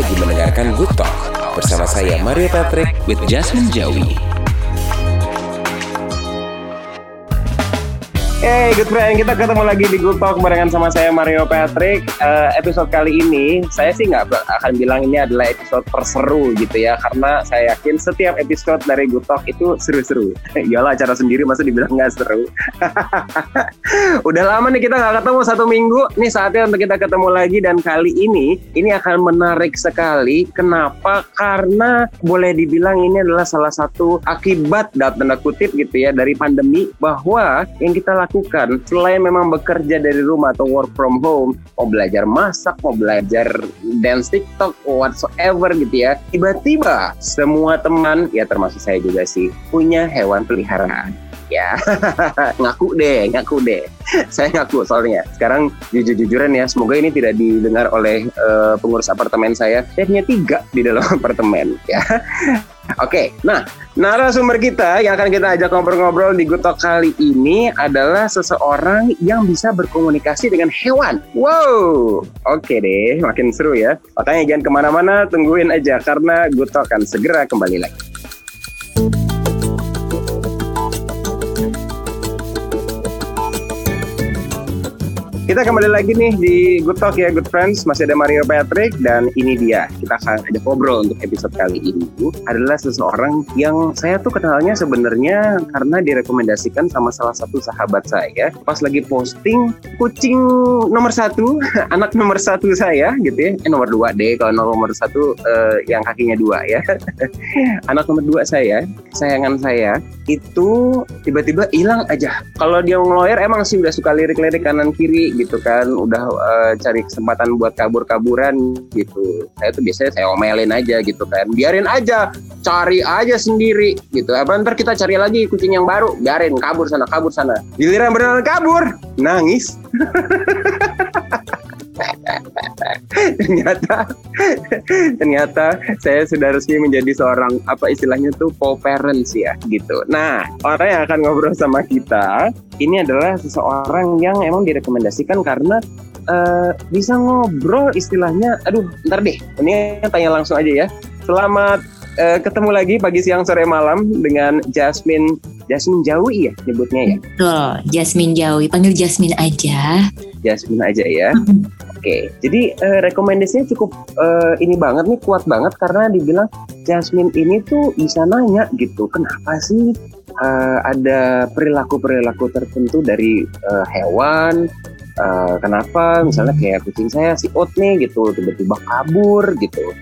lagi mendengarkan Good Talk bersama saya Mario Patrick with Jasmine Jawi. Hey, good friend, kita ketemu lagi di Good Talk barengan sama saya Mario Patrick. Uh, episode kali ini, saya sih nggak akan bilang ini adalah episode terseru gitu ya, karena saya yakin setiap episode dari Good Talk itu seru-seru. Iyalah acara sendiri masa dibilang nggak seru. Udah lama nih kita nggak ketemu satu minggu, nih saatnya untuk kita ketemu lagi dan kali ini ini akan menarik sekali. Kenapa? Karena boleh dibilang ini adalah salah satu akibat dalam tanda kutip gitu ya dari pandemi bahwa yang kita lakukan lakukan selain memang bekerja dari rumah atau work from home, mau belajar masak, mau belajar dance TikTok, whatsoever gitu ya, tiba-tiba semua teman, ya termasuk saya juga sih, punya hewan peliharaan ya ngaku deh ngaku deh saya ngaku soalnya sekarang jujur-jujuran ya semoga ini tidak didengar oleh uh, pengurus apartemen saya saya tiga di dalam apartemen ya Oke, nah narasumber kita yang akan kita ajak ngobrol-ngobrol di Gutok kali ini adalah seseorang yang bisa berkomunikasi dengan hewan. Wow, oke deh, makin seru ya. Makanya jangan ke mana-mana, tungguin aja karena Gutok akan segera kembali lagi. Kita kembali lagi nih di Good Talk ya Good Friends. Masih ada Mario Patrick Dan ini dia. Kita akan ada ngobrol untuk episode kali ini. Adalah seseorang yang saya tuh kenalnya sebenarnya Karena direkomendasikan sama salah satu sahabat saya. Pas lagi posting Kucing nomor satu Anak nomor satu saya gitu ya. Eh nomor dua deh Kalau nomor satu eh, Yang kakinya dua ya. Anak nomor dua saya Sayangan saya Itu tiba-tiba hilang aja. Kalau dia ngeloyer emang sih udah suka lirik-lirik kanan kiri gitu kan udah uh, cari kesempatan buat kabur-kaburan gitu. Saya tuh biasanya saya omelin aja gitu kan. Biarin aja cari aja sendiri gitu. Apa ntar kita cari lagi kucing yang baru. Biarin kabur sana kabur sana. Giliran beneran kabur nangis ternyata ternyata saya sudah resmi menjadi seorang apa istilahnya tuh co-parents ya gitu. Nah orang yang akan ngobrol sama kita ini adalah seseorang yang emang direkomendasikan karena uh, bisa ngobrol istilahnya. Aduh, ntar deh. Ini tanya langsung aja ya. Selamat uh, ketemu lagi pagi, siang, sore, malam dengan Jasmine Jasmine Jawi ya nyebutnya ya. Betul, Jasmine Jawi. Panggil Jasmine aja. Jasmine aja ya. Oke, okay. jadi uh, rekomendasinya cukup uh, ini banget nih kuat banget karena dibilang Jasmine ini tuh bisa nanya gitu, kenapa sih uh, ada perilaku-perilaku tertentu dari uh, hewan? Uh, kenapa misalnya kayak kucing saya si Ot nih gitu tiba-tiba kabur gitu,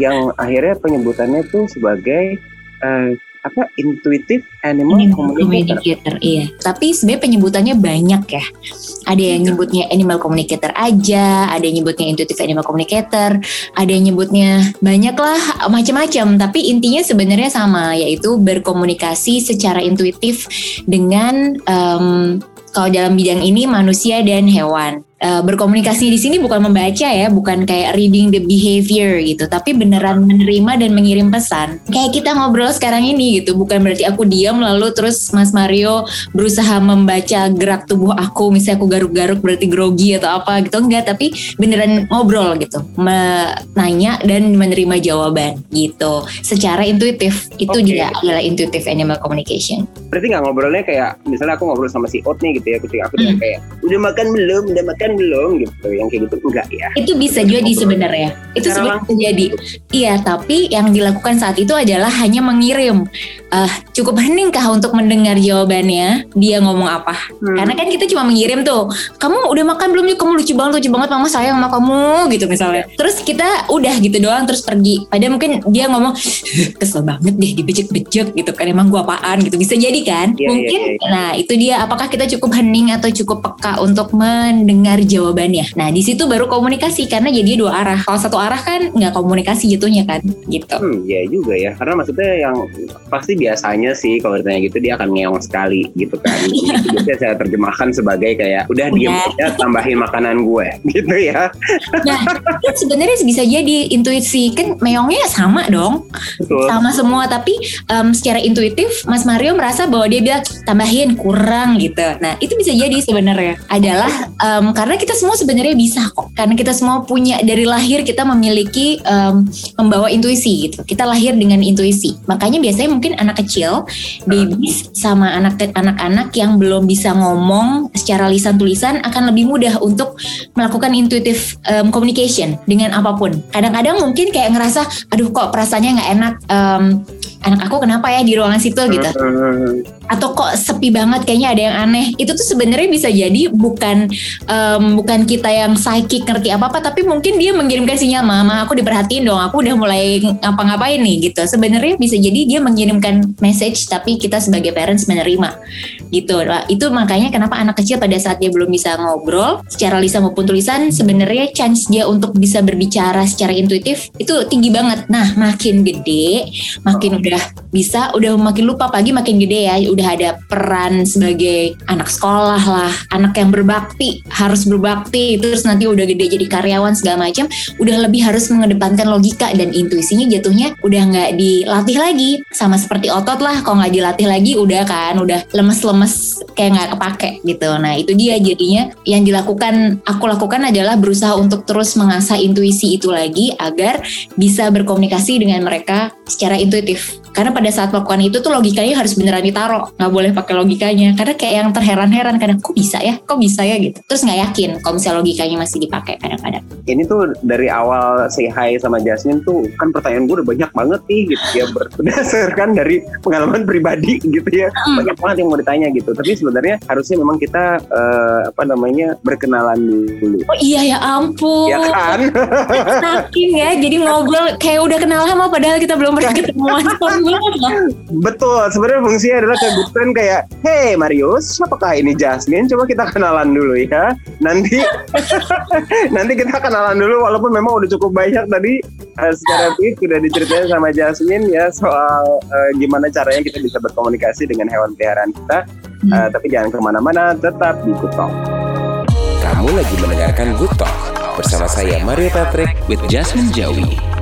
yang akhirnya penyebutannya tuh sebagai uh, apa intuitive animal, animal communicator. communicator iya tapi sebenarnya penyebutannya banyak ya ada yang iya. nyebutnya animal communicator aja ada yang nyebutnya intuitive animal communicator ada yang nyebutnya banyak lah macam-macam tapi intinya sebenarnya sama yaitu berkomunikasi secara intuitif dengan um, kalau dalam bidang ini manusia dan hewan uh, berkomunikasi di sini bukan membaca ya, bukan kayak reading the behavior gitu, tapi beneran menerima dan mengirim pesan. Kayak kita ngobrol sekarang ini gitu, bukan berarti aku diam lalu terus Mas Mario berusaha membaca gerak tubuh aku, misalnya aku garuk-garuk berarti grogi atau apa gitu, enggak, tapi beneran ngobrol gitu, menanya dan menerima jawaban gitu, secara intuitif. Itu okay. juga adalah intuitive animal communication. Berarti nggak ngobrolnya kayak misalnya aku ngobrol sama si Ot nih gitu ya, kucing aku hmm. kayak udah makan belum, udah makan belum gitu yang kayak gitu enggak ya. Itu bisa jadi sebenarnya. Itu sebenarnya jadi. Iya tapi yang dilakukan saat itu adalah hanya mengirim. Uh, cukup heningkah untuk mendengar jawabannya? Dia ngomong apa? Hmm. karena kan kita cuma mengirim tuh kamu udah makan belum kamu lucu banget lucu banget mama sayang sama kamu gitu misalnya. Terus kita udah gitu doang terus pergi. Padahal mungkin dia ngomong kesel banget deh dibejek-bejek gitu kan. Emang gua apaan? gitu. Bisa jadi kan? Ya, mungkin ya, ya. nah itu dia. Apakah kita cukup hening atau cukup peka untuk mendengar jawabannya. Nah di situ baru komunikasi karena jadi dua arah. Kalau satu arah kan nggak komunikasi jatuhnya kan, gitu. Hmm, ya juga ya. Karena maksudnya yang pasti biasanya sih kalau ditanya gitu dia akan ngeong sekali gitu kan. Jadi saya terjemahkan sebagai kayak udah ya. diem aja tambahin makanan gue gitu ya. Nah sebenarnya bisa jadi intuisi kan meongnya sama dong, Betul. sama semua tapi um, secara intuitif Mas Mario merasa bahwa dia bilang tambahin kurang gitu. Nah itu bisa jadi sebenarnya adalah um, karena kita semua sebenarnya bisa kok. Karena kita semua punya dari lahir kita memiliki um, membawa intuisi gitu. Kita lahir dengan intuisi. Makanya biasanya mungkin anak kecil babies sama anak anak-anak yang belum bisa ngomong secara lisan tulisan akan lebih mudah untuk melakukan intuitive um, communication dengan apa pun. Kadang-kadang mungkin kayak ngerasa aduh kok perasaannya nggak enak. Um, anak aku kenapa ya di ruangan situ? gitu. Atau kok sepi banget kayaknya ada yang aneh. Itu tuh sebenarnya bisa jadi bukan um, bukan kita yang psychic ngerti apa apa tapi mungkin dia mengirimkan sinyal mama aku diperhatiin dong aku udah mulai ngapa-ngapain nih gitu. Sebenarnya bisa jadi dia mengirimkan message tapi kita sebagai parents menerima gitu. Nah, itu makanya kenapa anak kecil pada saat dia belum bisa ngobrol secara lisan maupun tulisan sebenarnya chance dia untuk bisa berbicara secara intuitif itu tinggi banget. Nah makin gede makin udah udah bisa udah makin lupa pagi makin gede ya. Udah ada peran sebagai anak sekolah lah anak yang berbakti harus berbakti terus nanti udah gede jadi karyawan segala macam udah lebih harus mengedepankan logika dan intuisinya jatuhnya udah nggak dilatih lagi. Sama seperti otot lah kalau nggak dilatih lagi udah kan udah lemes-lemes kayak nggak kepake gitu. Nah itu dia jadinya. Yang dilakukan aku lakukan adalah berusaha untuk terus mengasah intuisi itu lagi agar bisa berkomunikasi dengan mereka secara intuitif karena pada saat melakukan itu tuh logikanya harus beneran ditaruh. Nggak boleh pakai logikanya. Karena kayak yang terheran-heran kadang kok bisa ya? Kok bisa ya? gitu. Terus nggak yakin kalau misalnya logikanya masih dipakai kadang-kadang. Ini tuh dari awal say hi sama Jasmine tuh kan pertanyaan gue udah banyak banget nih gitu ya berdasarkan dari pengalaman pribadi gitu ya. Hmm. banyak banget yang mau ditanya gitu. Tapi sebenarnya harusnya memang kita uh, apa namanya berkenalan dulu. Oh iya ya ampun. Ya kan? Saking ya jadi ngobrol kayak udah kenal lama padahal kita belum pernah ketemuan Betul, sebenarnya fungsinya adalah kayak good friend kayak, hey Marius, siapakah ini Jasmine? Coba kita kenalan dulu ya. Nanti nanti kita kenalan dulu walaupun memang udah cukup banyak tadi uh, secara brief sudah diceritain sama Jasmine ya soal uh, gimana caranya kita bisa berkomunikasi dengan hewan peliharaan kita. Uh, Tapi jangan ke mana-mana, tetap di Good Talk. Kamu lagi mendengarkan Good Talk bersama saya Mario Patrick with Jasmine Jawi.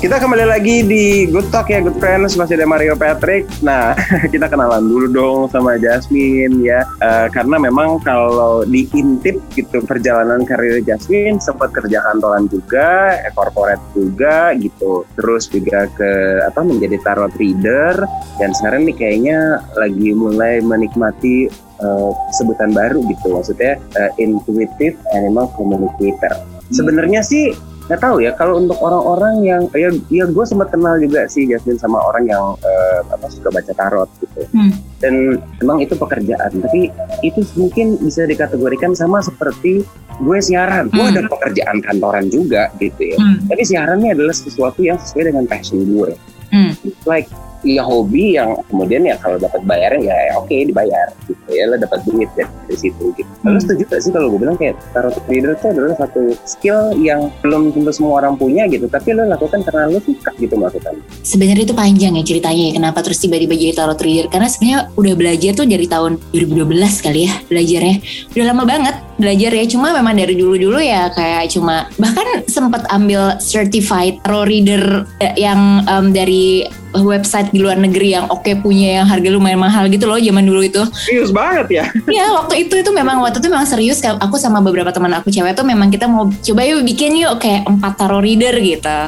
Kita kembali lagi di Good Talk ya Good Friends masih ada Mario Patrick. Nah kita kenalan dulu dong sama Jasmine ya uh, karena memang kalau diintip gitu perjalanan karir Jasmine sempat kerja kantoran juga, eh, corporate juga gitu. Terus juga ke apa menjadi tarot reader dan sekarang nih kayaknya lagi mulai menikmati uh, sebutan baru gitu maksudnya uh, intuitive animal communicator. Sebenarnya sih nggak tahu ya kalau untuk orang-orang yang ya ya gue sempat kenal juga sih Jasmine sama orang yang uh, apa suka baca tarot gitu hmm. dan emang itu pekerjaan tapi itu mungkin bisa dikategorikan sama seperti gue siaran gue hmm. ada pekerjaan kantoran juga gitu ya hmm. tapi siarannya adalah sesuatu yang sesuai dengan passion gue hmm. like ya hobi yang kemudian ya kalau dapat bayaran ya, ya oke okay, dibayar gitu ya lo dapat duit dari, dari situ gitu. Hmm. Lalu setuju gak sih kalau gue bilang kayak tarot reader itu adalah satu skill yang belum tentu semua orang punya gitu tapi lo lakukan karena lo suka gitu melakukan. Sebenarnya itu panjang ya ceritanya ya kenapa terus tiba-tiba jadi tarot reader karena sebenarnya udah belajar tuh dari tahun 2012 kali ya belajarnya. Udah lama banget belajar ya cuma memang dari dulu-dulu ya kayak cuma bahkan sempat ambil certified tarot reader eh, yang um, dari website di luar negeri yang oke okay punya yang harga lumayan mahal gitu loh zaman dulu itu. Serius banget ya? Iya waktu itu itu memang waktu itu memang serius. Aku sama beberapa teman aku cewek tuh memang kita mau coba yuk bikin yuk kayak empat tarot reader gitu,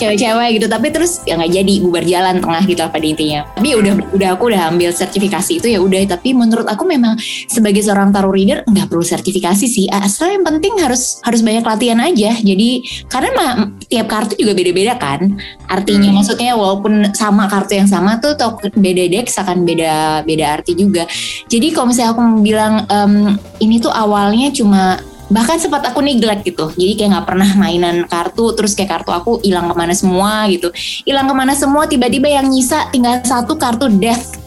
cewek-cewek gitu. Tapi terus ya nggak jadi bubar jalan tengah gitu apa intinya. Tapi udah udah aku udah ambil sertifikasi itu ya udah. Tapi menurut aku memang sebagai seorang tarot reader nggak perlu sertifikasi sih. Asal yang penting harus harus banyak latihan aja. Jadi karena mah, tiap kartu juga beda-beda kan. Artinya hmm. maksudnya walaupun sama kartu yang sama tuh atau beda deck akan beda beda arti juga. Jadi kalau misalnya aku bilang um, ini tuh awalnya cuma bahkan sempat aku neglect gitu. Jadi kayak nggak pernah mainan kartu terus kayak kartu aku hilang ke mana semua gitu. Hilang ke mana semua tiba-tiba yang nyisa tinggal satu kartu death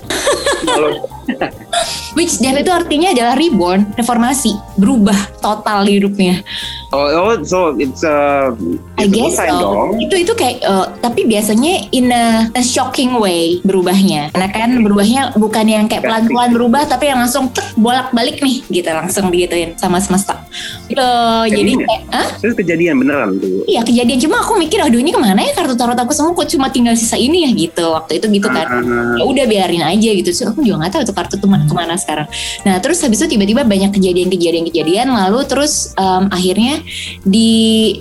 Which death itu artinya adalah reborn, reformasi, berubah total hidupnya. Oh, oh so it's a I guess so. dong. Itu itu kayak uh, tapi biasanya in a, a shocking way berubahnya. Karena kan berubahnya bukan yang kayak pelan-pelan berubah tapi yang langsung tek bolak-balik nih gitu langsung digituin sama semesta. Gitu. Jadi Kejadian. kayak Hah? Terus kejadian beneran tuh. Iya kejadian cuma aku mikir aduh ini ke mana ya kartu tarot aku semua kok cuma tinggal sisa ini ya gitu waktu itu gitu kan Ah, ya udah biarin aja gitu sih aku juga nggak tahu tuh kartu tuh ke mana, sekarang. Nah terus habis itu tiba-tiba banyak kejadian-kejadian kejadian lalu terus em, akhirnya di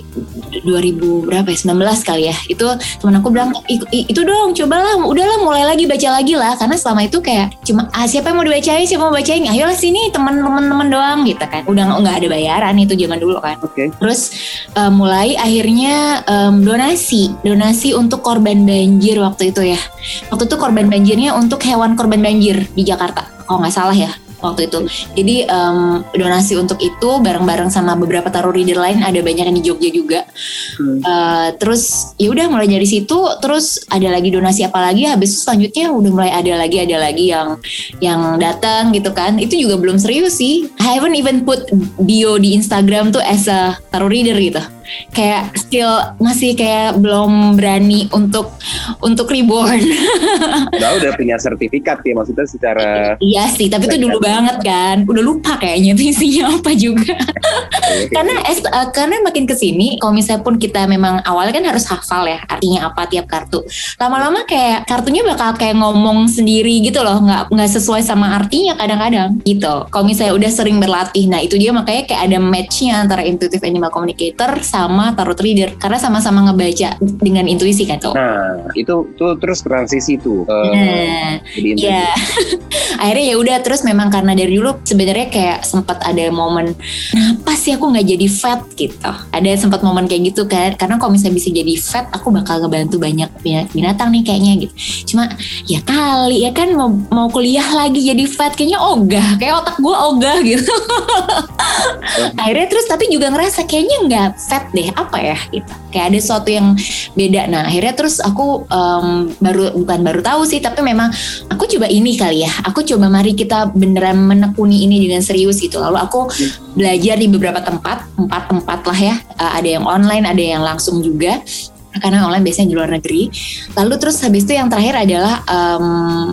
2000 berapa ya 19 kali ya itu temen aku bilang "I- i- itu dong cobalah udahlah mulai lagi baca lagi lah. Karena selama itu kayak cuma ah, siapa yang mau dibacain siapa mau bacain? Ayolah sini teman-teman doang gitu kan. Udah nggak- ada bayaran itu zaman dulu kan. Oke. Terus eh, mulai akhirnya em, donasi, donasi untuk korban banjir waktu itu ya. Waktu itu korban banjirnya untuk hewan korban banjir di Jakarta, kalau nggak salah ya waktu itu. Jadi em, donasi untuk itu bareng-bareng sama beberapa taruh reader lain ada banyak yang di Jogja juga. Hmm. Eh, terus ya udah mulai dari situ, terus ada lagi donasi apa lagi? Habis itu selanjutnya udah mulai ada lagi ada lagi yang yang datang gitu kan. Itu juga belum serius sih. I haven't even put bio di Instagram tuh as a tarot reader gitu. Kayak still masih kayak belum berani untuk untuk reborn. Udah udah punya sertifikat ya maksudnya secara iya sih, tapi itu dulu banget kan. Udah lupa kayaknya tuh isinya apa juga. karena es- eh, karena makin ke sini kalau misalnya pun kita memang awalnya kan harus hafal ya artinya apa tiap kartu lama-lama kayak kartunya bakal kayak ngomong sendiri gitu loh nggak nggak sesuai sama artinya kadang-kadang gitu kalau misalnya udah sering berlatih nah itu dia makanya kayak ada matchnya antara intuitive animal communicator sama tarot reader karena sama-sama ngebaca dengan intuisi kan tuh Nah, itu tuh terus transisi tuh ke nah. Iya. Akhirnya ya udah terus memang karena dari dulu sebenarnya kayak sempat ada momen kenapa sih aku nggak jadi fat gitu. Ada sempat momen kayak gitu kan. Karena kalau misalnya bisa jadi fat aku bakal ngebantu banyak bina- binatang nih kayaknya gitu. Cuma ya kali ya kan mau mau kuliah lagi jadi fat kayaknya ogah. Kayak otak gue ogah gitu. Akhirnya terus tapi juga ngerasa kayaknya nggak fat deh apa ya gitu. Kayak ada sesuatu yang beda. Nah akhirnya terus aku em, baru bukan baru tahu sih tapi memang aku coba ini kali ya. Aku coba mari kita beneran menekuni ini dengan serius gitu. Lalu aku belajar di beberapa tempat, empat tempat lah ya. Eh, ada yang online, ada yang langsung juga. Karena online biasanya di luar negeri. Lalu terus habis itu yang terakhir adalah em,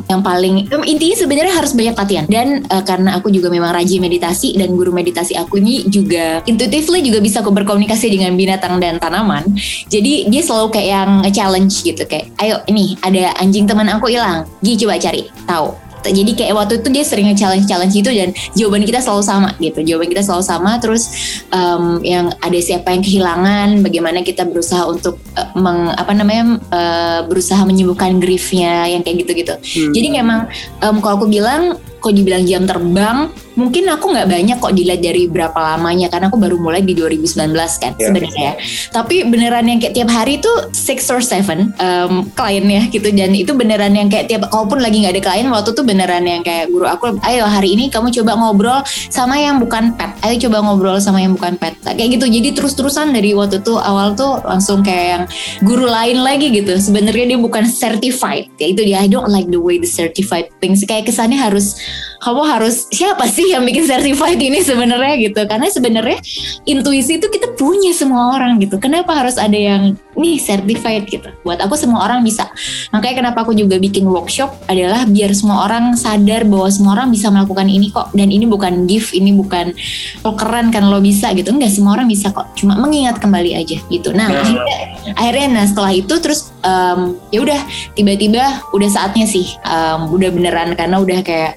yang paling em, intinya sebenarnya harus banyak latihan. Dan eh, karena aku juga memang rajin meditasi dan guru meditasi aku ini juga intuitively juga bisa aku berkomunikasi dengan binatang dan tanaman. Jadi dia selalu kayak yang challenge gitu kayak, ayo ini ada anjing teman aku hilang, Gi coba cari tahu. Jadi kayak waktu itu dia sering challenge-challenge itu dan jawaban kita selalu sama gitu. Jawaban kita selalu sama. Terus em, yang ada siapa yang kehilangan, bagaimana kita berusaha untuk eh, meng, apa namanya eh, berusaha menyembuhkan griefnya yang kayak gitu-gitu. Hmm. Jadi memang em, kalau aku bilang, kok dibilang jam terbang, mungkin aku nggak banyak kok dilihat dari berapa lamanya karena aku baru mulai di 2019 kan Ya. sebenarnya. Tapi beneran yang kayak tiap hari tuh six or seven em, kliennya gitu dan itu beneran yang kayak tiap kalaupun lagi nggak ada klien waktu tuh beneran yang kayak guru aku, ayo hari ini kamu coba ngobrol sama yang bukan pet, ayo coba ngobrol sama yang bukan pet, kayak gitu. Jadi terus-terusan dari waktu itu awal tuh langsung kayak yang guru lain lagi gitu. Sebenarnya dia bukan certified, ya itu dia. I don't like the way the certified things. Kayak kesannya harus kamu harus siapa sih yang bikin certified ini sebenarnya gitu? Karena sebenarnya intuisi itu kita punya semua orang gitu. Kenapa harus ada yang nih certified gitu? Buat aku semua orang bisa. Makanya kenapa aku juga bikin workshop adalah biar semua orang sadar bahwa semua orang bisa melakukan ini kok. Dan ini bukan gift, ini bukan lo keren kan lo bisa gitu. Enggak semua orang bisa kok. Cuma mengingat kembali aja gitu. Nah Nah. akhirnya, akhirnya nah setelah itu terus em, ya udah tiba-tiba udah saatnya sih em, udah beneran karena udah kayak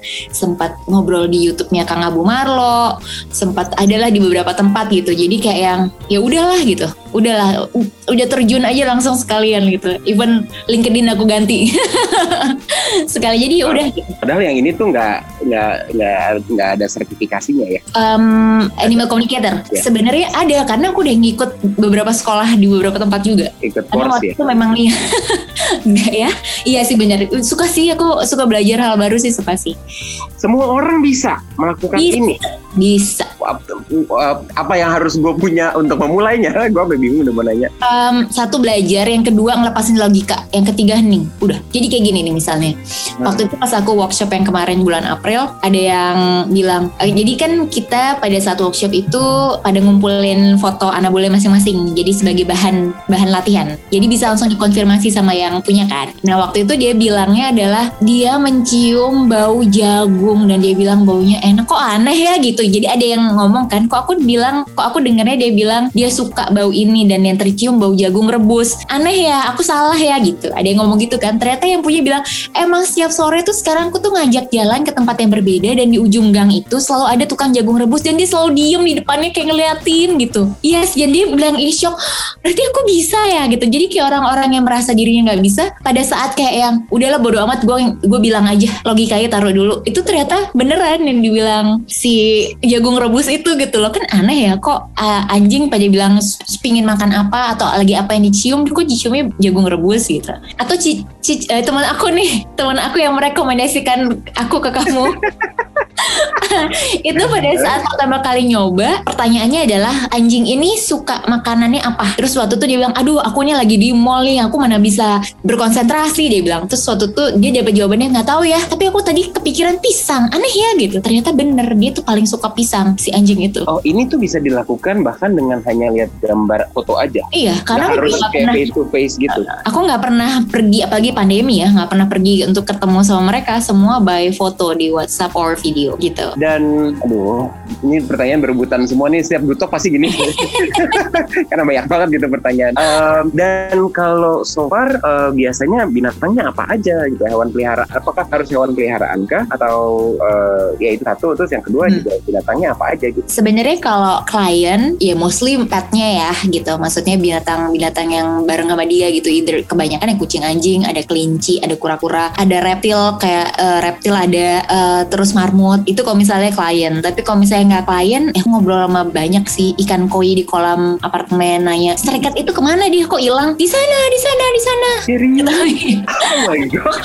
sempat ngobrol di YouTube-nya Kang Abu Marlo, sempat adalah di beberapa tempat gitu. Jadi kayak yang ya udahlah gitu. Udahlah udah terjun aja langsung sekalian gitu. Even LinkedIn aku ganti. Sekali jadi ya udah. Padahal yang ini tuh nggak nggak nggak nggak ada sertifikasinya ya. Em, animal communicator. Ya. Sebenarnya ada karena aku udah ngikut beberapa sekolah di beberapa tempat juga. Ikut Karena course waktu ya. itu memang iya. Enggak ya? Iya sih benar. Suka sih aku suka belajar hal baru sih suka sih. Semua orang bisa melakukan Bisa. ini. Bisa. Apa yang harus gue punya untuk memulainya? Gue bingung udah mau nanya. Em, satu belajar, yang kedua ngelepasin logika, yang ketiga hening. Udah. Jadi kayak gini nih misalnya. Hmm. Waktu itu pas aku workshop yang kemarin bulan April, ada yang bilang, eh, jadi kan kita pada saat workshop itu pada ngumpulin foto anak bule masing-masing. Jadi sebagai bahan bahan latihan. Jadi bisa langsung dikonfirmasi sama yang punya kan. Nah waktu itu dia bilangnya adalah dia mencium bau jagung dan dia bilang baunya enak kok aneh ya gitu. Jadi ada yang ngomong kan, kok aku bilang, kok aku dengarnya dia bilang dia suka bau ini dan yang tercium bau jagung rebus. Aneh ya, aku salah ya gitu. Ada yang ngomong gitu kan. Ternyata yang punya bilang, emang setiap sore tuh sekarang aku tuh ngajak jalan ke tempat yang berbeda dan di ujung gang itu selalu ada tukang jagung rebus dan dia selalu diem di depannya kayak ngeliatin gitu. Yes, jadi dia bilang ini shock. Berarti aku bisa ya gitu. Jadi kayak orang-orang yang merasa dirinya nggak bisa. Pada saat kayak yang udahlah bodo amat gue gue bilang aja logikanya taruh dulu. Itu ternyata beneran yang dibilang si jagung rebus itu gitu loh. Kan aneh ya kok uh, anjing pada bilang pingin makan apa atau lagi apa yang dicium kok diciumnya jagung rebus gitu. Atau ci, ci- eh, teman aku nih teman aku yang merekomendasikan aku ke kamu itu pada saat pertama kali nyoba pertanyaannya adalah anjing ini suka makanannya apa? Terus waktu itu dia bilang aduh aku ini lagi di mall nih aku mana bisa berkonsentrasi. Dia bilang. Terus waktu itu dia dapat jawabannya nggak tahu ya tapi aku tadi kepikiran pisang. Aneh ya gitu. Ternyata bener dia tuh paling suka pisang si anjing itu. Oh ini tuh bisa dilakukan bahkan dengan hanya lihat gambar foto aja. iya karena aku harus kayak pernah face to face gitu. aku nggak pernah pergi apalagi pandemi ya nggak pernah pergi untuk ketemu sama mereka semua by foto di WhatsApp or video gitu Dan aduh, ini pertanyaan berebutan semua nih setiap gutok pasti gini. Karena banyak banget gitu pertanyaan. Ehm, dan kalau so far eh, biasanya binatangnya apa aja gitu hewan pelihara? Apakah harus hewan peliharaan kah atau eh, ya itu satu terus yang kedua Hmm. juga binatangnya apa aja gitu? Sebenarnya kalau klien ya mostly petnya ya gitu. Maksudnya binatang-binatang yang bareng sama dia gitu. Either kebanyakan yang kucing anjing, ada kelinci, ada kura-kura, ada reptil kayak eh, reptil ada eh, terus marmut. Itu kalau misalnya klien. Tapi kalau misalnya nggak klien, eh aku ngobrol sama banyak sih ikan koi di kolam apartemen nanya, serikat itu ke mana dia? Kok hilang? Di sana, di sana, di sana. Tapi Oh my god.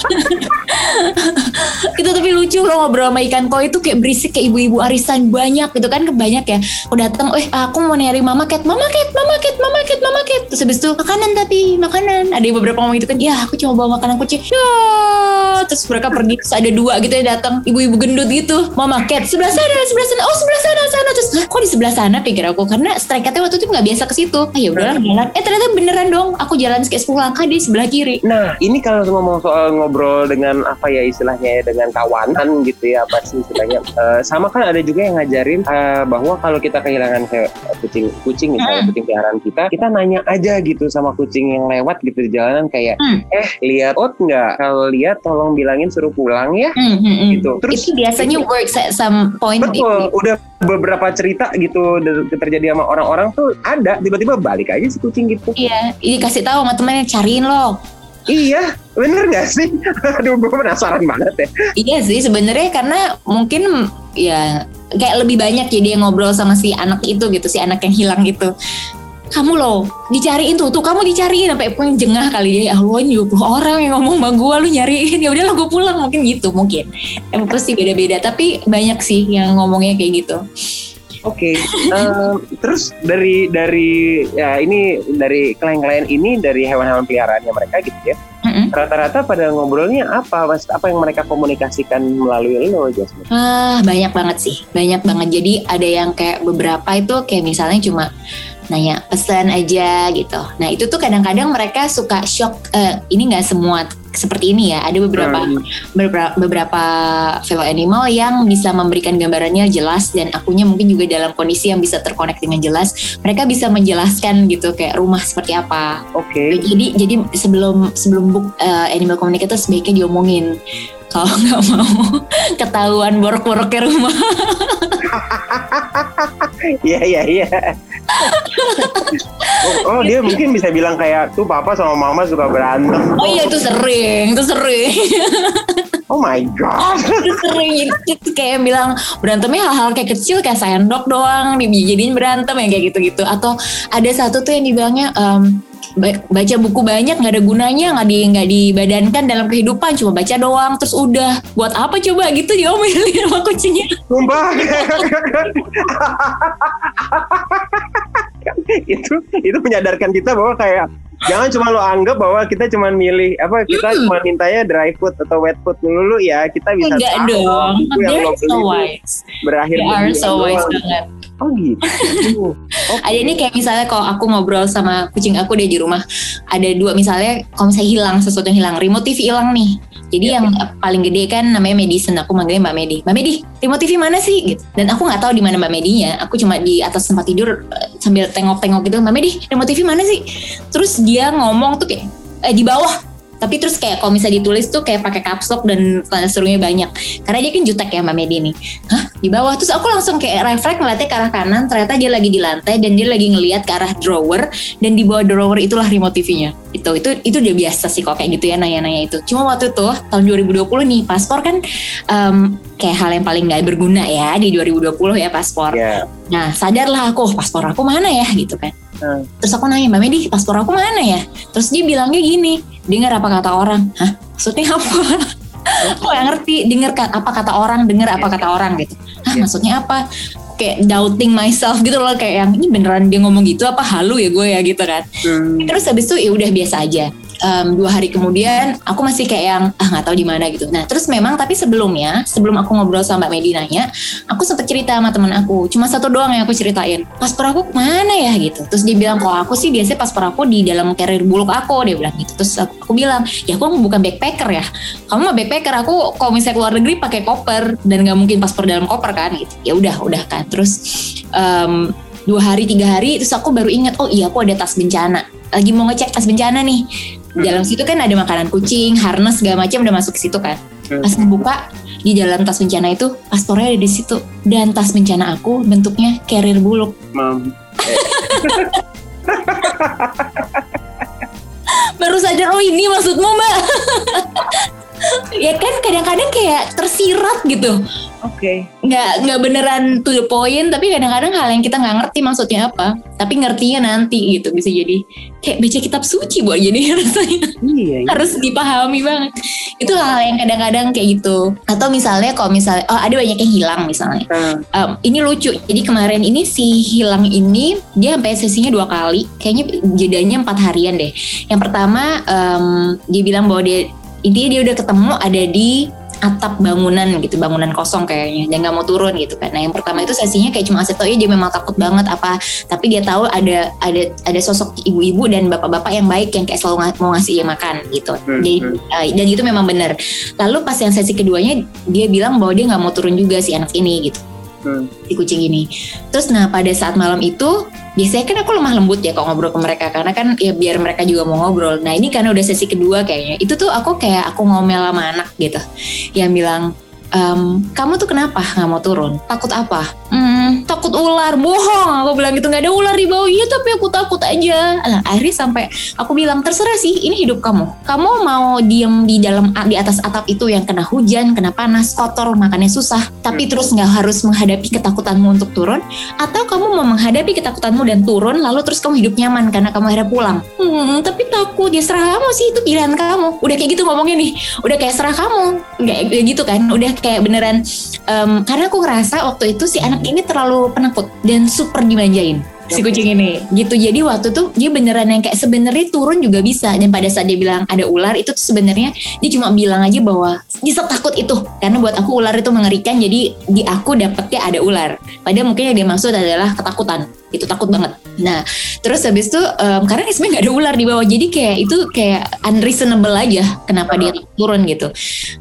itu tapi lucu loh ngobrol sama ikan koi itu kayak berisik kayak ibu-ibu arisan banyak gitu kan banyak ya. Aku datang eh aku mau nyari mama cat mama cat mama cat mama cat mama cat. Terus habis itu makanan tapi makanan. Ada beberapa ngomong gitu kan ya aku cuma bawa makanan kucing. Ya terus mereka pergi terus ada dua gitu yang datang ibu-ibu gendut gitu mama cat sebelah sana sebelah sana oh sebelah sana sana. Terus "Hah, kok di sebelah sana pikir aku? Karena strike catnya waktu itu nggak biasa ke situ. Ah ya udahlah jalan eh ternyata beneran dong aku jalan kayak 10 langkah di sebelah kiri. Nah, ini kalau ngomong soal ngobrol dengan apa ya istilahnya ya, dengan kawanan gitu ya apa sih istilahnya Eh, sama kan ada juga yang ngajarin eh, bahwa kalau kita kehilangan kayak kucing kucing misalnya Hmm. kucing peliharaan kita kita nanya aja gitu sama kucing yang lewat gitu di jalanan kayak Hmm. eh lihat ot nggak? Kalau lihat tolong bilangin suruh pulang ya Hmm, hmm, hmm. gitu. Terus itu biasanya works at some point betul udah beberapa cerita gitu terjadi sama orang-orang tuh ada tiba-tiba balik aja si kucing gitu Iya, ini kasih tahu sama temennya cariin lo. iya bener gak sih aduh gue penasaran banget ya Iya sih sebenarnya karena mungkin ya kayak lebih banyak jadi yang ngobrol sama si anak itu gitu, si anak yang hilang gitu. Kamu loh dicariin tuh, tuh kamu dicariin sampai pun jengah kali dia. Ya Allah ini 20 orang yang ngomong sama gue lu nyariin ya udahlah gue pulang mungkin gitu mungkin. Emang pasti beda-beda tapi banyak sih yang ngomongnya kayak gitu. Oke, em, terus dari dari ya ini dari klien-klien ini dari hewan-hewan peliharaannya mereka gitu ya. Mm-mm. Rata-rata pada ngobrolnya apa? Mas, apa yang mereka komunikasikan melalui lo, Jasmine? Ah, banyak banget sih. Banyak banget. Jadi ada yang kayak beberapa itu kayak misalnya cuma nanya pesan aja gitu. Nah itu tuh kadang-kadang mereka suka shock. eh, ini nggak semua seperti ini ya. Ada beberapa Hmm. beberapa, beberapa fellow animal yang bisa memberikan gambarannya jelas dan akunya mungkin juga dalam kondisi yang bisa terkonek dengan jelas. Mereka bisa menjelaskan gitu kayak rumah seperti apa. Oke. Jadi jadi sebelum sebelum book eh, animal communicator sebaiknya diomongin kalau nggak mau ketahuan borok-boroknya rumah. Iya iya iya. oh, oh, dia mungkin bisa bilang kayak tuh papa sama mama suka berantem. Oh iya itu sering, itu sering, Oh my god. itu sering. Itu kayak bilang berantemnya hal-hal kayak kecil kayak sendok doang dijadiin berantem yang kayak gitu-gitu. Atau ada satu tuh yang dibilangnya ba- baca buku banyak nggak ada gunanya nggak di nggak dibadankan dalam kehidupan. Cuma baca doang terus udah. Buat apa coba? Gitu diomelin sama kucingnya Sumpah. itu itu menyadarkan kita bahwa kayak jangan cuma lo anggap bahwa kita cuma milih apa kita Hmm. cuma mintanya dry food atau wet food dulu ya kita bisa enggak tahu dong. buku yang lo beli so itu wise. berakhir they are so wise banget oh gitu. Oke. ada ini kayak misalnya kalau aku ngobrol sama kucing aku dia di rumah ada dua misalnya kalau misalnya hilang sesuatu yang hilang remote TV hilang nih. Jadi yang paling gede kan namanya medicine aku manggilnya Mbak Medi. Mbak Medi remote TV mana sih? Gitu. Dan aku nggak tahu di mana Mbak Medinya. Aku cuma di atas tempat tidur eh, sambil tengok-tengok gitu. Mbak Medi remote TV mana sih? Terus dia ngomong tuh kayak eh, di bawah tapi terus kayak kalau misalnya ditulis tuh kayak pakai caps lock dan tanda serunya banyak. Karena dia kan jutek ya Mbak Medi nih. Hah? Di bawah? Terus aku langsung kayak refleks ngeliatnya ke arah kanan. Ternyata dia lagi di lantai dan dia lagi ngeliat ke arah drawer. Dan di bawah drawer itulah remote TV-nya itu itu itu udah biasa sih kok kayak gitu ya nanya-nanya itu. Cuma waktu itu tahun 2020 nih paspor kan em, kayak hal yang paling nggak berguna ya di 2020 ya paspor. Ya nah sadarlah aku "Oh, paspor aku mana ya? Gitu kan. Hmm. terus aku nanya mbak Medi paspor aku mana ya? Terus dia bilangnya gini dengar apa kata orang. Hah? Maksudnya apa? Aku gak ngerti dengar apa kata orang dengar apa kata orang gitu. Hah Iya. maksudnya apa? Kayak doubting myself gitu loh kayak yang ini beneran dia ngomong gitu apa? Halu ya gue ya gitu kan. Hmm. terus habis itu ya udah biasa aja Em, dua hari kemudian aku masih kayak yang ah nggak tahu di mana gitu. Nah terus memang tapi sebelumnya sebelum aku ngobrol sama mbak Medi nanya aku sempet cerita sama temen aku. Cuma satu doang yang aku ceritain. Paspor aku mana ya? gitu. Terus dia bilang kalau aku sih biasanya paspor aku di dalam carrier buluk aku dia bilang gitu. Terus aku, aku bilang ya aku bukan backpacker ya. Kamu mah backpacker? Aku kalau misalnya keluar negeri pakai koper dan nggak mungkin paspor dalam koper kan? Gitu. Ya udah udah kan. Terus em, dua hari tiga hari terus aku baru ingat oh iya aku ada tas bencana. Lagi mau ngecek tas bencana nih di dalam situ kan ada makanan kucing harness segala macam udah masuk ke situ kan Hmm. pas ngebuka di dalam tas bencana itu paspornya ada di situ dan tas bencana aku bentuknya carrier buluk Mam. baru sadar oh ini maksudmu mbak ya kan kadang-kadang kayak tersirat gitu Oke. nggak nggak beneran to the point tapi kadang-kadang hal yang kita nggak ngerti maksudnya apa tapi ngertinya nanti gitu bisa jadi kayak baca kitab suci buat jadi rasanya Iya. iya. harus dipahami banget itu hal yang kadang-kadang kayak gitu atau misalnya kalau misalnya oh ada banyak yang hilang misalnya Hmm. Um, ini lucu jadi kemarin ini si hilang ini dia sampai sesinya dua kali kayaknya jedanya empat harian deh yang pertama em, dia bilang bahwa dia intinya dia udah ketemu ada di atap bangunan gitu bangunan kosong kayaknya. Dan nggak mau turun gitu kan. Nah yang pertama itu sesinya kayak cuma tau ya dia memang takut banget apa. Tapi dia tahu ada ada ada sosok ibu-ibu dan bapak-bapak yang baik yang kayak selalu mau ngasih dia makan gitu. Hmm, jadi hmm. uh, dan itu memang benar. Lalu pas yang sesi keduanya dia bilang bahwa dia nggak mau turun juga si anak ini gitu Hmm. si kucing ini. Terus nah pada saat malam itu biasanya kan aku lemah lembut ya kalau ngobrol ke mereka karena kan ya biar mereka juga mau ngobrol. Nah ini karena udah sesi kedua kayaknya itu tuh aku kayak aku ngomel sama anak gitu yang bilang "Em, kamu tuh kenapa nggak mau turun? Takut apa? Hmm, takut ular. Bohong. Aku bilang gitu nggak ada ular di bawah. Iya tapi aku takut aja. Nah, akhirnya sampai aku bilang terserah sih. Ini hidup kamu. Kamu mau diem di dalam di atas atap itu yang kena hujan, kena panas, kotor, makannya susah. Tapi terus nggak harus menghadapi ketakutanmu untuk turun. Atau kamu mau menghadapi ketakutanmu dan turun, lalu terus kamu hidup nyaman karena kamu akhirnya pulang. Hmm, tapi takut. Ya serah kamu sih itu pilihan kamu. Udah kayak gitu ngomongnya nih. Udah kayak serah kamu. Kayak kayak gitu kan. Udah kayak beneran em, karena aku ngerasa waktu itu si anak ini terlalu penakut dan super dimanjain si kucing ini gitu. Jadi waktu tuh dia beneran yang kayak sebenarnya turun juga bisa dan pada saat dia bilang ada ular itu tuh sebenarnya dia cuma bilang aja bahwa dia takut itu. Karena buat aku ular itu mengerikan jadi di aku dapetnya ada ular. Padahal mungkin yang dia maksud adalah ketakutan itu takut banget. Nah terus habis itu em, karena sebenarnya nggak ada ular di bawah jadi kayak itu kayak unreasonable aja kenapa dia turun gitu.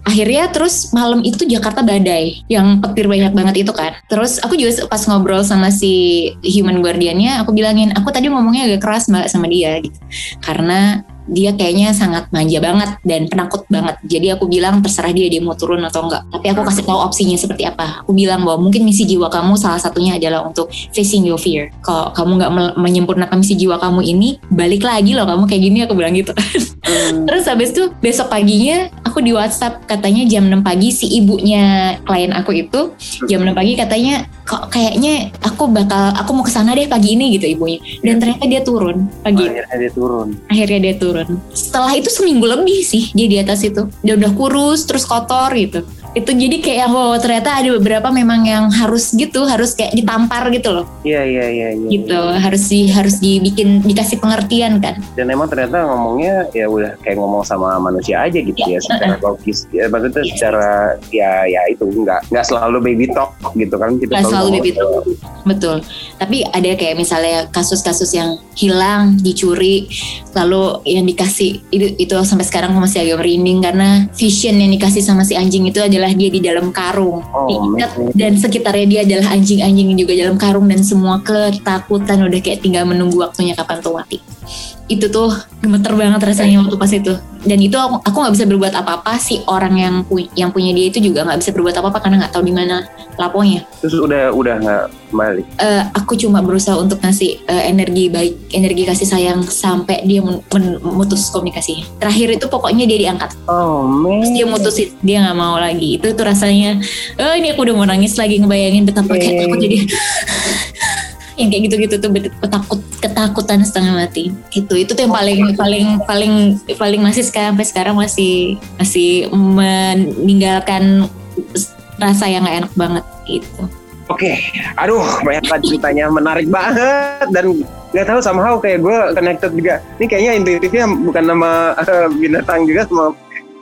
Akhirnya terus malam itu Jakarta badai yang petir banyak banget itu kan. Terus aku juga pas ngobrol sama si human guardiannya aku bilangin aku tadi ngomongnya agak keras mbak sama dia gitu. Karena dia kayaknya sangat manja banget dan penakut banget. Jadi aku bilang terserah dia dia mau turun atau enggak. Tapi aku kasih tahu opsinya seperti apa. Aku bilang bahwa mungkin misi jiwa kamu salah satunya adalah untuk facing your fear. Kalau kamu nggak menyempurnakan misi jiwa kamu ini, balik lagi loh kamu kayak gini aku bilang gitu. Hmm. Terus habis itu besok paginya aku di WhatsApp katanya jam 6 pagi si ibunya klien aku itu jam 6 pagi katanya kok kayaknya aku bakal aku mau ke sana deh pagi ini gitu ibunya dan ternyata dia turun pagi akhirnya dia turun akhirnya dia turun setelah itu seminggu lebih sih dia di atas itu. Dia udah kurus terus kotor gitu itu jadi kayak wow ternyata ada beberapa memang yang harus gitu harus kayak ditampar gitu loh. Iya iya iya ya, gitu ya. harus di harus dibikin dikasih pengertian kan. Dan emang ternyata ngomongnya ya udah kayak ngomong sama manusia aja gitu ya, ya secara logis. Ya maksudnya ya. secara ya ya itu enggak enggak selalu baby talk gitu kan kita selalu, selalu baby talk. Betul. Tapi ada kayak misalnya kasus-kasus yang hilang dicuri lalu yang dikasih itu itu sampai sekarang masih agak merinding karena vision yang dikasih sama si anjing itu adalah adalah dia di dalam karung. Oh, diingat dan sekitarnya dia adalah anjing-anjing juga dalam karung dan semua ketakutan udah kayak tinggal menunggu waktunya kapan tuh mati itu tuh gemeter banget rasanya waktu pas itu. Dan itu aku aku nggak bisa berbuat apa-apa si orang yang pu yang punya dia itu juga nggak bisa berbuat apa-apa karena nggak tahu di mana laponya. Terus udah udah nggak kembali uh, aku cuma berusaha untuk ngasih uh, energi baik energi kasih sayang sampai dia memutus komunikasi. Terakhir itu pokoknya dia diangkat. Oh man. Terus dia mutusin. Dia nggak mau lagi. Itu tuh rasanya oh ini aku udah mau nangis lagi ngebayangin betapa kayak aku jadi yang kayak gitu-gitu tuh takut ketakutan setengah mati. Itu itu tuh yang paling paling paling paling masih sekarang sampai sekarang masih masih meninggalkan rasa yang gak enak banget gitu. Oke, aduh banyak banget ceritanya. Menarik banget. Dan nggak tahu somehow kayak gue connected juga. Ini kayaknya intuitifnya bukan nama uh, binatang juga sama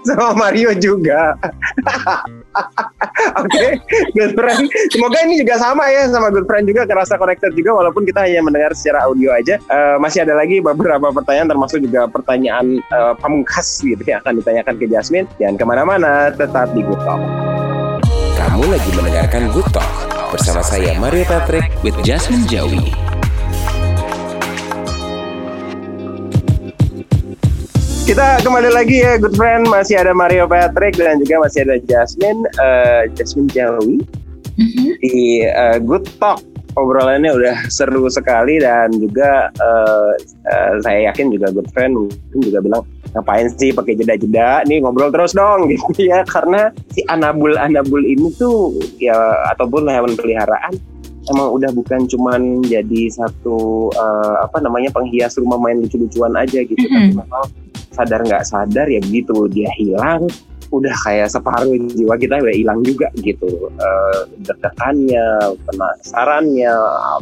sama Mario juga. Oke, okay, good friend. Semoga ini juga sama ya sama good friend juga kerasa connected juga walaupun kita hanya mendengar secara audio aja. Uh, masih ada lagi beberapa pertanyaan termasuk juga pertanyaan uh, pamungkas gitu ya akan ditanyakan ke Jasmine. Jangan ke mana-mana, tetap di Good Talk. Kamu lagi mendengarkan Good Talk bersama saya Mario Patrick with Jasmine Jawi. Kita kembali lagi ya, good friend. Masih ada Mario Patrick dan juga masih ada Jasmine, uh, Jasmine Jawi mm-hmm. di uh, Good Talk. Obrolannya udah seru sekali dan juga uh, uh, saya yakin juga good friend mungkin juga bilang ngapain sih pakai jeda-jeda nih ngobrol terus dong gitu ya karena si anabul-anabul ini tuh ya ataupun hewan peliharaan emang udah bukan cuman jadi satu uh, apa namanya penghias rumah main lucu-lucuan aja gitu mm -hmm. tapi memang sadar nggak sadar ya begitu dia hilang udah kayak separuh jiwa kita udah hilang juga gitu. Uh, deg-degannya penasarannya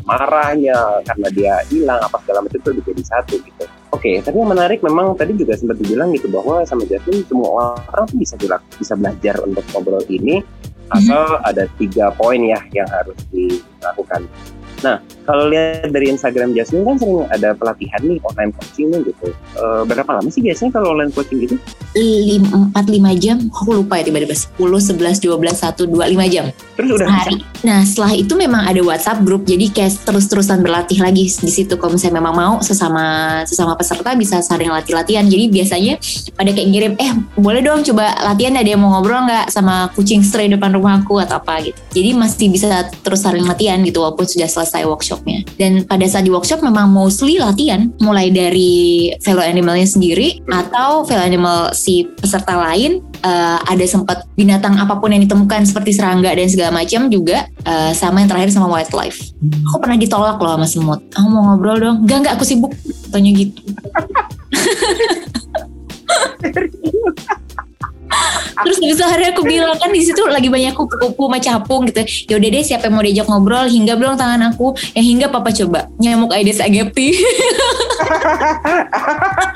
marahnya karena dia hilang apa segala macam itu jadi satu gitu. Oke okay, tapi yang menarik memang tadi juga sempat dibilang gitu bahwa sama Jasmine semua orang tuh bisa bisa belajar untuk ngobrol ini asal mm-hmm. ada tiga poin ya yang harus dilakukan Nah, kalau lihat dari Instagram Jasmine kan sering ada pelatihan nih online coaching nih gitu. E, berapa lama sih biasanya kalau online coaching gitu? Empat lima jam, aku lupa ya tiba-tiba sepuluh, sebelas, dua belas, satu, dua, lima jam. Terus udah Sehari. Nah setelah itu memang ada WhatsApp grup, jadi kayak terus-terusan berlatih lagi di situ. Kalau misalnya memang mau sesama sesama peserta bisa saling latih-latihan. Jadi biasanya pada kayak ngirim, eh boleh dong coba latihan ada yang mau ngobrol nggak sama kucing stray depan rumahku atau apa gitu. Jadi masih bisa terus saling latihan gitu walaupun sudah selesai selesai workshopnya. Dan pada saat di workshop memang mostly latihan, mulai dari fellow animalnya sendiri atau fellow animal si peserta lain uh, ada sempat binatang apa pun yang ditemukan seperti serangga dan segala macam juga uh, sama yang terakhir sama wildlife. Aku pernah ditolak loh sama semut. Aku mau ngobrol dong. Gak gak aku sibuk. Tanya gitu. Terus bisa hari aku bilang kan di situ lagi banyak kupu-kupu sama capung gitu. Ya udah deh siapa yang mau diajak ngobrol hingga belum tangan aku. Yang hingga papa coba nyamuk Aedes aegypti.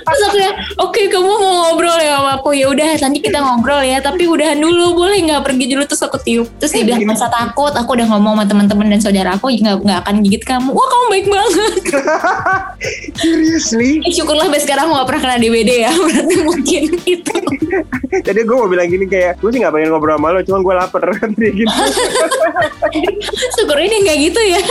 Terus aku ya, oke okay, kamu mau ngobrol ya sama aku. Ya udah nanti kita ngobrol ya. Tapi udahan dulu boleh nggak pergi dulu terus aku tiup. Terus dia bilang masa takut. Aku udah ngomong sama teman-teman dan saudara aku nggak nggak akan gigit kamu. Wah kamu baik banget. Seriously? Eh, syukurlah sampai sekarang gak pernah kena DBD ya. Berarti mungkin itu. Jadi gue mau bilang gini kayak gue sih gak pengen ngobrol sama lo, cuman gue lapar gitu. Syukur ini gak gitu ya.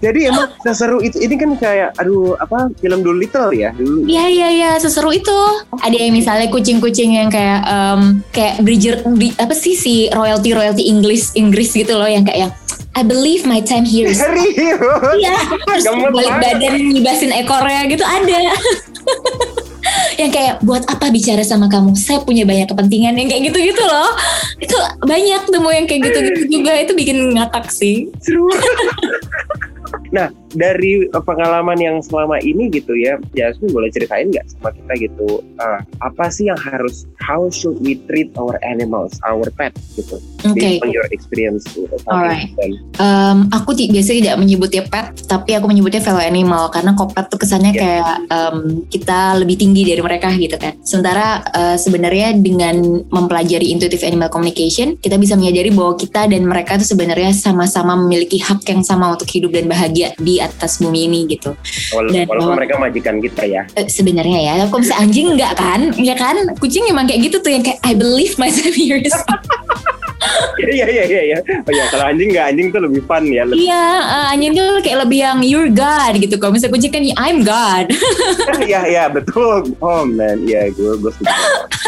Jadi emang seseru itu ini kan kayak aduh apa film Doolittle ya dulu. Iya iya iya seseru itu. Ada yang misalnya kucing-kucing yang kayak um, kayak Bridger Bri- apa sih si royalty royalty Inggris Inggris gitu loh yang kayak I believe my time here is? Iya, terus balik badan ngibasin ekornya gitu ada. Yang kayak buat apa bicara sama kamu? Saya punya banyak kepentingan yang kayak gitu-gitu loh. Itu banyak temu yang kayak gitu-gitu juga itu bikin ngakak sih. Seru. Nah, dari pengalaman yang selama ini gitu ya, Jasmine boleh ceritain nggak sama kita gitu, uh, apa sih yang harus, how should we treat our animals, our pet gitu, Oke. based on your experience gitu. Alright. Um, aku biasanya tidak menyebutnya pet, tapi aku menyebutnya fellow animal karena kok pet tuh kesannya Iya. kayak um, kita lebih tinggi dari mereka gitu kan. Sementara uh, sebenarnya dengan mempelajari intuitive animal communication, kita bisa menyadari bahwa kita dan mereka tuh sebenarnya sama-sama memiliki hak yang sama untuk hidup dan bahagia di atas bumi ini gitu. Walaupun, Dan walaupun bahwa- mereka majikan kita ya. Eh, sebenarnya ya, kalau misalnya anjing enggak kan, ya kan, kucing emang kayak gitu tuh yang kayak I believe myself here is Iya iya iya iya. Oh ya kalau anjing nggak anjing tuh lebih fun ya. Lebih, Iya, uh, anjing tuh kayak lebih yang you're God gitu. Kalau misalnya kucing kan I'm God. Iya iya betul. Oh man, iya gue gue setuju.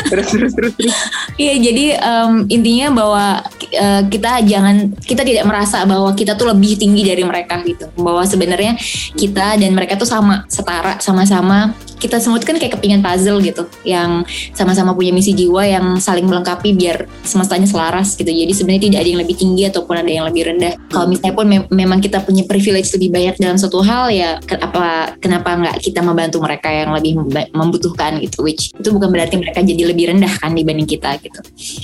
Terus terus terus terus. Iya, jadi em, intinya bahwa eh, kita jangan kita tidak merasa bahwa kita tuh lebih tinggi dari mereka gitu. Bahwa sebenarnya kita dan mereka tuh sama, setara, sama-sama. Kita semua tuh kan kayak kepingan puzzle gitu, yang sama-sama punya misi jiwa yang saling melengkapi biar semestanya selaras gitu. Jadi sebenarnya tidak ada yang lebih tinggi ataupun ada yang lebih rendah. Kalau misalnya pun mem- memang kita punya privilege lebih banyak dalam suatu hal ya, kenapa kenapa nggak kita membantu mereka yang lebih membutuhkan gitu? Which itu bukan berarti mereka jadi lebih rendah kan dibanding kita gitu.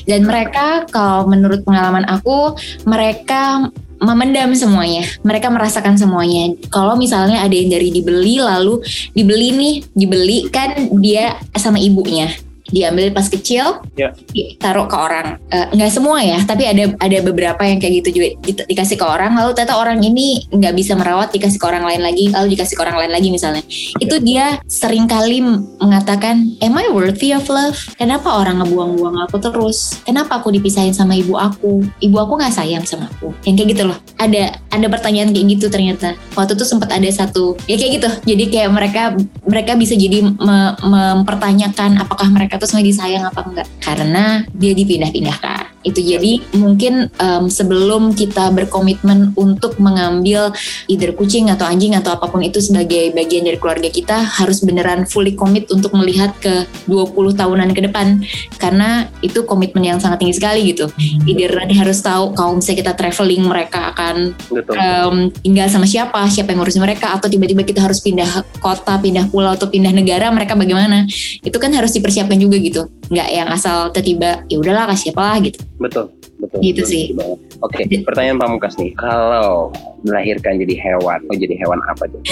Dan mereka kalau menurut pengalaman aku mereka memendam semuanya. Mereka merasakan semuanya. Kalau misalnya ada yang dari dibeli lalu dibeli nih, dibeli kan dia sama ibunya. Diambil pas kecil, Ya. taruh ke orang. Eh, nggak semua ya, tapi ada ada beberapa yang kayak gitu juga di- dikasih ke orang. Lalu ternyata orang ini nggak bisa merawat, dikasih ke orang lain lagi, lalu dikasih ke orang lain lagi misalnya. Itu dia sering kali mengatakan, Am I worthy of love? Kenapa orang ngebuang-buang aku terus? Kenapa aku dipisahin sama ibu aku? Ibu aku nggak sayang sama aku. Yang kayak gitu loh. Ada ada pertanyaan kayak gitu ternyata. Waktu itu sempat ada satu ya kayak gitu. Jadi kayak mereka mereka bisa jadi me- mempertanyakan apakah mereka tuh sebenarnya disayang apa enggak karena dia dipindah-pindahkan. Itu jadi mungkin em, sebelum kita berkomitmen untuk mengambil either kucing atau anjing atau apa pun itu sebagai bagian dari keluarga kita harus beneran fully commit untuk melihat ke 20 tahunan ke depan karena itu komitmen yang sangat tinggi sekali gitu. Either nanti harus tahu kalau misalnya kita traveling mereka akan Betul. em, tinggal sama siapa, siapa yang ngurusin mereka, atau tiba-tiba kita harus pindah kota, pindah pulau, atau pindah negara, mereka bagaimana? Itu kan harus dipersiapkan juga gitu, nggak yang asal tiba-tiba ya udahlah kasih siapa lah gitu. Betul. Betul. Gitu betul, sih. betul. Oke, pertanyaan Pamukas nih. Kalau melahirkan jadi hewan, mau jadi hewan apa tuh?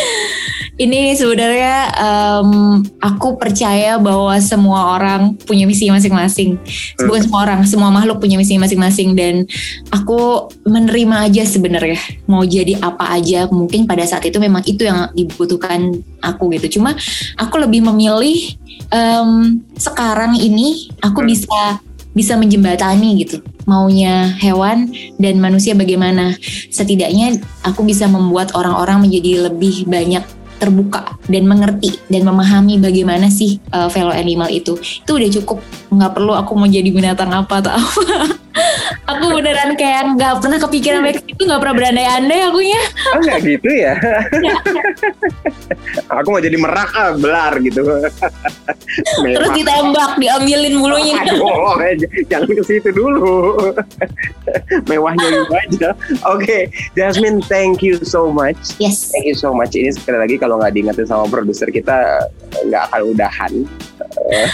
Ini sebenarnya em, aku percaya bahwa semua orang punya misi masing-masing. Bukan semua orang, semua makhluk punya misi masing-masing dan aku menerima aja sebenarnya mau jadi apa aja. Mungkin pada saat itu memang itu yang dibutuhkan aku gitu. Cuma aku lebih memilih em, sekarang ini aku Hmm. bisa bisa menjembatani gitu. Maunya hewan dan manusia bagaimana? Setidaknya aku bisa membuat orang-orang menjadi lebih banyak terbuka dan mengerti dan memahami bagaimana sih uh, fellow animal itu. Itu udah cukup. Nggak perlu aku mau jadi binatang apa atau apa aku beneran kayak nggak pernah kepikiran baik itu nggak pernah berandai-andai akunya Oh nggak gitu ya? Aku mau jadi merak ah, belar gitu. terus ditembak diambilin bulunya eh, j- jangan ke situ dulu. Mewahnya gitu aja. Oke, Jasmine, thank you so much. yes Thank you so much. Ini sekali lagi kalau nggak diingetin sama produser kita nggak akan udahan. Eh,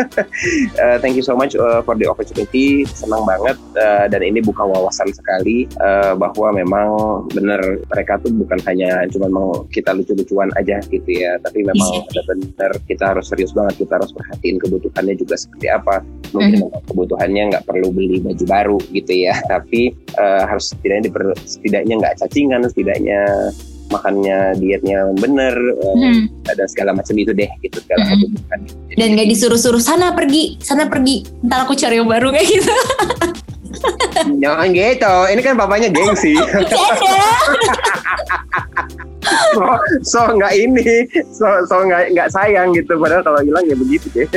eh, thank you so much eh, for the opportunity. Senang banget eh, dan ini buka wawasan sekali eh, bahwa memang benar mereka tuh bukan hanya cuma mau kita lucu-lucuan aja gitu ya, tapi memang Iya. benar-benar kita harus serius banget. Kita harus perhatiin kebutuhannya juga seperti apa. Mungkin memang kebutuhannya nggak perlu beli baju baru gitu ya, tapi eh, harus setidaknya diper- setidaknya nggak cacingan, setidaknya makannya dietnya bener eh, Hmm. ada segala macam itu deh gitu segala Mm-mm. kebutuhan Jadi, dan gak disuruh-suruh sana pergi sana pergi ntar aku cari yang baru kayak gitu jangan gitu ini kan bapaknya gengsi so so nggak ini so so nggak nggak sayang gitu padahal kalau hilang ya begitu deh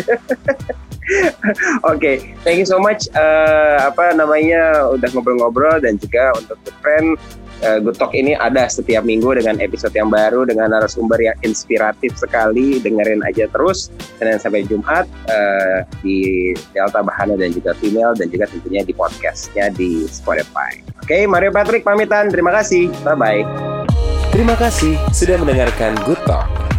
Oke, okay, thank you so much. Uh, apa namanya udah ngobrol-ngobrol dan juga untuk the friend uh, Good Talk ini ada setiap minggu dengan episode yang baru dengan narasumber yang inspiratif sekali. Dengerin aja terus Senin sampai Jumat uh, di Delta Bahana dan juga Female dan juga tentunya di podcastnya di Spotify. Oke, okay, Mario Patrick pamitan. Terima kasih. Bye bye. Terima kasih sudah mendengarkan Good Talk